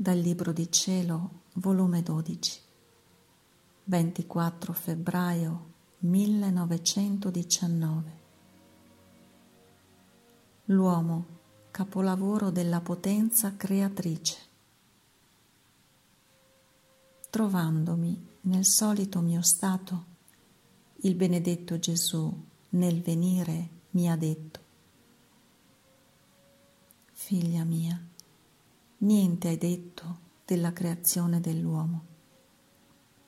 Dal Libro di Cielo, volume 12, 24 febbraio 1919. L'uomo, capolavoro della potenza creatrice. Trovandomi nel solito mio stato, il benedetto Gesù nel venire mi ha detto, Figlia mia, niente hai detto della creazione dell'uomo,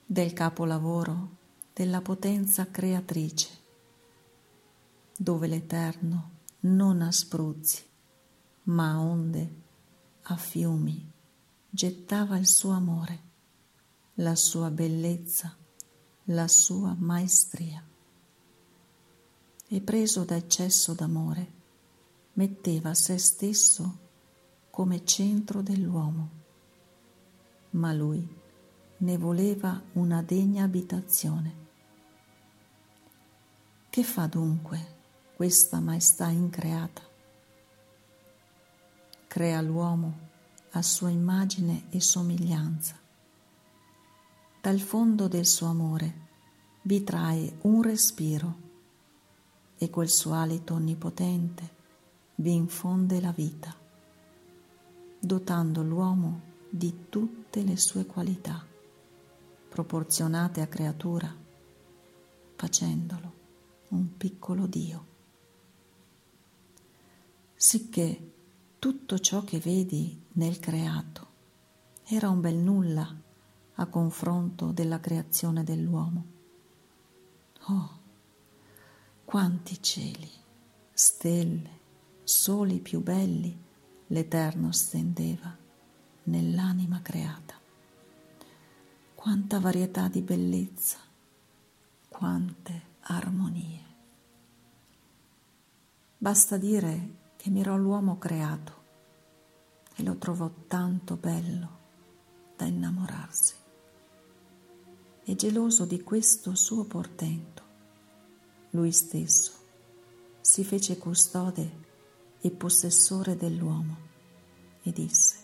del capolavoro della potenza creatrice, dove l'Eterno non a spruzzi, ma onde, a fiumi, gettava il suo amore, la sua bellezza, la sua maestria. E preso da eccesso d'amore, metteva se stesso come centro dell'uomo, ma lui ne voleva una degna abitazione. Che fa dunque questa maestà increata? Crea l'uomo a sua immagine e somiglianza. Dal fondo del suo amore vi trae un respiro e quel suo alito onnipotente vi infonde la vita dotando l'uomo di tutte le sue qualità, proporzionate a creatura, facendolo un piccolo Dio. Sicché tutto ciò che vedi nel creato era un bel nulla a confronto della creazione dell'uomo. Oh, quanti cieli, stelle, soli più belli, l'Eterno stendeva nell'anima creata. Quanta varietà di bellezza, quante armonie. Basta dire che mirò l'uomo creato e lo trovò tanto bello da innamorarsi. E geloso di questo suo portento, lui stesso si fece custode e possessore dell'uomo, e disse,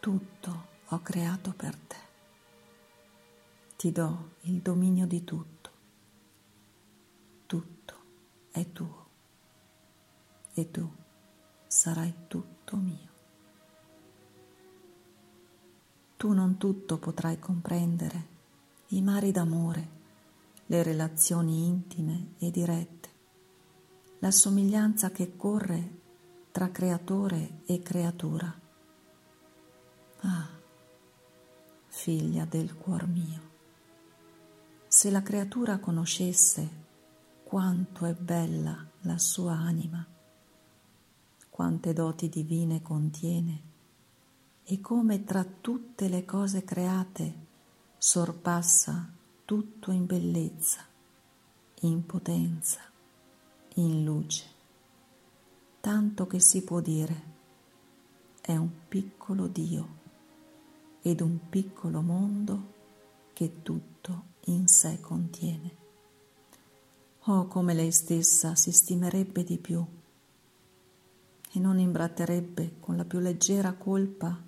tutto ho creato per te, ti do il dominio di tutto, tutto è tuo e tu sarai tutto mio. Tu non tutto potrai comprendere, i mari d'amore, le relazioni intime e dirette, la somiglianza che corre tra creatore e creatura. Ah, figlia del cuor mio, se la creatura conoscesse quanto è bella la sua anima, quante doti divine contiene e come tra tutte le cose create sorpassa tutto in bellezza, in potenza, in luce, tanto che si può dire è un piccolo Dio ed un piccolo mondo che tutto in sé contiene. Oh, come lei stessa si stimerebbe di più e non imbratterebbe con la più leggera colpa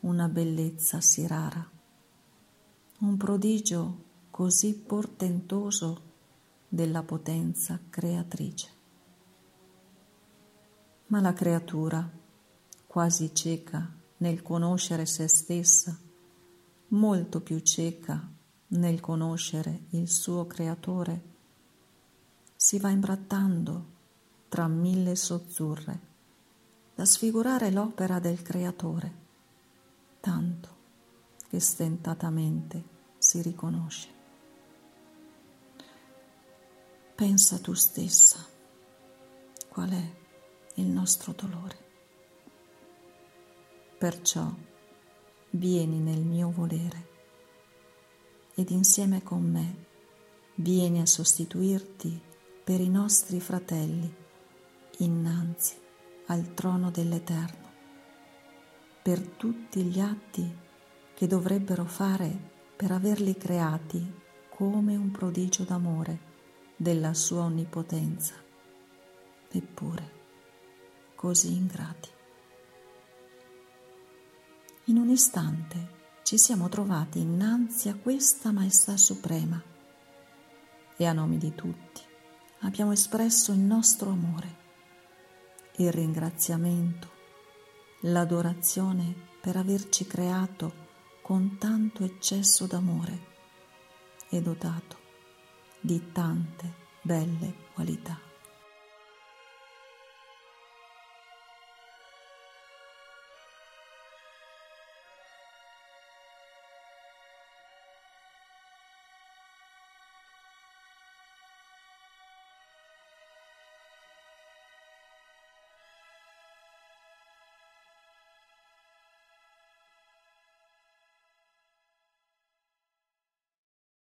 una bellezza sì rara, un prodigio così portentoso della potenza creatrice. Ma la creatura, quasi cieca nel conoscere se stessa, molto più cieca nel conoscere il suo creatore, si va imbrattando tra mille sozzurre da sfigurare l'opera del creatore, tanto che stentatamente si riconosce. Pensa tu stessa qual è il nostro dolore. Perciò vieni nel mio volere ed insieme con me vieni a sostituirti per i nostri fratelli innanzi al trono dell'Eterno, per tutti gli atti che dovrebbero fare per averli creati come un prodigio d'amore della sua onnipotenza, eppure così ingrati. In un istante ci siamo trovati innanzi a questa maestà suprema e a nome di tutti abbiamo espresso il nostro amore, il ringraziamento, l'adorazione per averci creato con tanto eccesso d'amore e dotato di tante belle qualità.